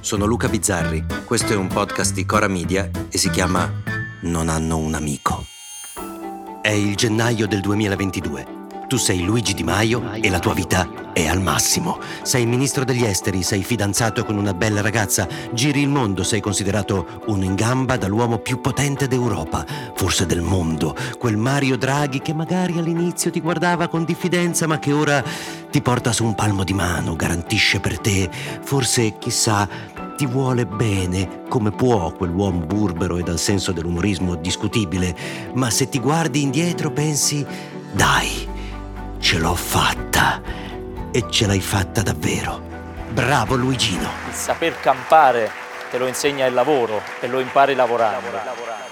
sono Luca Bizzarri, questo è un podcast di Cora Media e si chiama Non hanno un amico. È il gennaio del 2022. Tu sei Luigi Di Maio e la tua vita è al massimo. Sei ministro degli esteri, sei fidanzato con una bella ragazza, giri il mondo, sei considerato un in gamba dall'uomo più potente d'Europa, forse del mondo, quel Mario Draghi che magari all'inizio ti guardava con diffidenza ma che ora ti porta su un palmo di mano, garantisce per te, forse chissà ti vuole bene come può quell'uomo burbero e dal senso dell'umorismo discutibile, ma se ti guardi indietro pensi, dai, ce l'ho fatta e ce l'hai fatta davvero. Bravo Luigino. Il saper campare te lo insegna il lavoro e lo impari lavorando.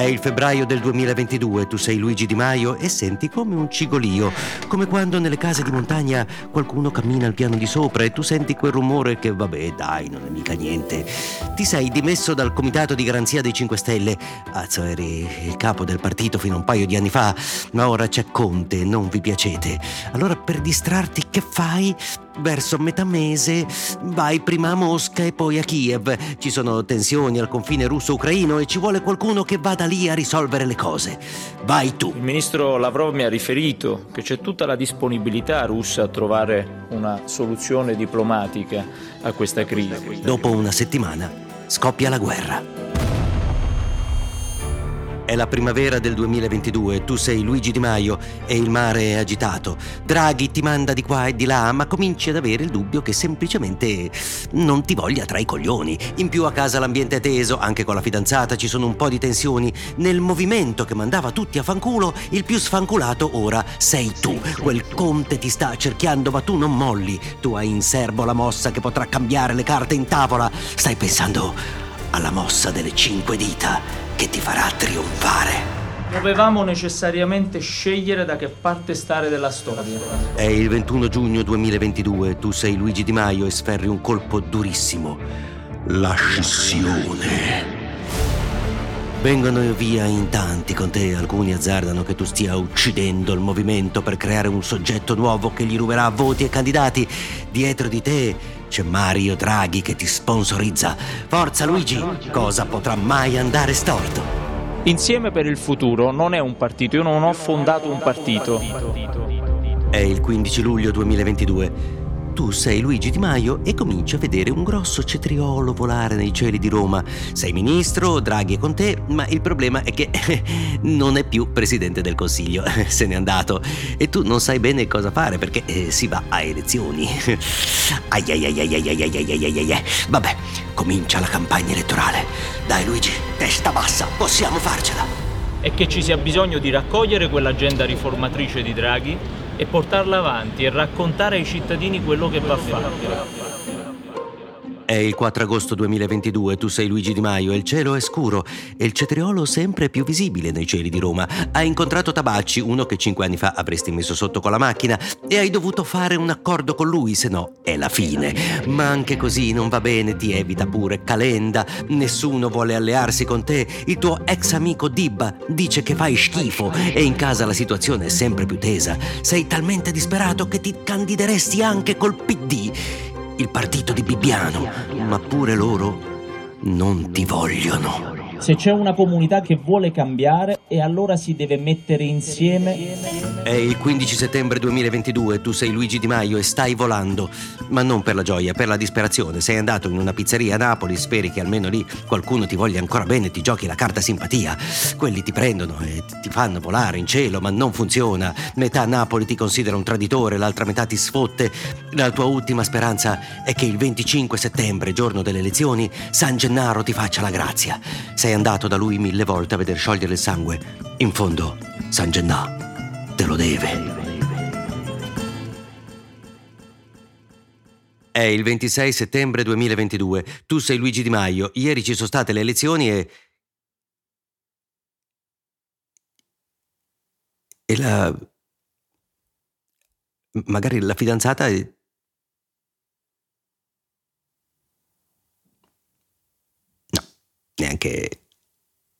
È il febbraio del 2022, tu sei Luigi Di Maio e senti come un cigolio, come quando nelle case di montagna qualcuno cammina al piano di sopra e tu senti quel rumore che vabbè dai, non è mica niente. Ti sei dimesso dal comitato di garanzia dei 5 Stelle, azzo eri il capo del partito fino a un paio di anni fa, ma ora c'è Conte non vi piacete. Allora per distrarti che fai? Verso metà mese vai prima a Mosca e poi a Kiev. Ci sono tensioni al confine russo-ucraino e ci vuole qualcuno che vada lì a risolvere le cose. Vai tu. Il ministro Lavrov mi ha riferito che c'è tutta la disponibilità russa a trovare una soluzione diplomatica a questa crisi. Dopo una settimana scoppia la guerra. È la primavera del 2022, tu sei Luigi Di Maio e il mare è agitato. Draghi ti manda di qua e di là, ma cominci ad avere il dubbio che semplicemente non ti voglia tra i coglioni. In più a casa l'ambiente è teso, anche con la fidanzata ci sono un po' di tensioni. Nel movimento che mandava tutti a fanculo, il più sfanculato ora sei tu. Quel conte ti sta cerchiando, ma tu non molli. Tu hai in serbo la mossa che potrà cambiare le carte in tavola. Stai pensando alla mossa delle cinque dita che ti farà trionfare. Dovevamo necessariamente scegliere da che parte stare della storia. È il 21 giugno 2022, tu sei Luigi Di Maio e sferri un colpo durissimo. La scissione. Vengono via in tanti con te, alcuni azzardano che tu stia uccidendo il movimento per creare un soggetto nuovo che gli ruberà voti e candidati. Dietro di te c'è Mario Draghi che ti sponsorizza. Forza Luigi, cosa potrà mai andare storto? Insieme per il futuro non è un partito, io non ho fondato un partito. È il 15 luglio 2022 tu sei Luigi Di Maio e cominci a vedere un grosso cetriolo volare nei cieli di Roma. Sei ministro, Draghi è con te, ma il problema è che non è più presidente del Consiglio, se n'è andato e tu non sai bene cosa fare perché eh, si va a elezioni. Ai Vabbè, comincia la campagna elettorale. Dai Luigi, testa bassa, possiamo farcela. E che ci sia bisogno di raccogliere quell'agenda riformatrice di Draghi e portarla avanti e raccontare ai cittadini quello che va fatto. È il 4 agosto 2022, tu sei Luigi Di Maio il cielo è scuro e il cetriolo sempre più visibile nei cieli di Roma. Hai incontrato Tabacci, uno che cinque anni fa avresti messo sotto con la macchina e hai dovuto fare un accordo con lui, se no è la fine. Ma anche così non va bene, ti evita pure Calenda, nessuno vuole allearsi con te, il tuo ex amico Dibba dice che fai schifo e in casa la situazione è sempre più tesa. Sei talmente disperato che ti candideresti anche col PD il partito di Bibbiano, ma pure loro non ti vogliono. Se c'è una comunità che vuole cambiare e allora si deve mettere insieme. È il 15 settembre 2022, tu sei Luigi Di Maio e stai volando, ma non per la gioia, per la disperazione. Sei andato in una pizzeria a Napoli, speri che almeno lì qualcuno ti voglia ancora bene e ti giochi la carta simpatia. Quelli ti prendono e ti fanno volare in cielo, ma non funziona. Metà Napoli ti considera un traditore, l'altra metà ti sfotte. La tua ultima speranza è che il 25 settembre, giorno delle elezioni, San Gennaro ti faccia la grazia. Sei sei andato da lui mille volte a veder sciogliere il sangue. In fondo, San Gennà te lo deve. È il 26 settembre 2022. Tu sei Luigi Di Maio. Ieri ci sono state le elezioni e... E la... Magari la fidanzata è... Neanche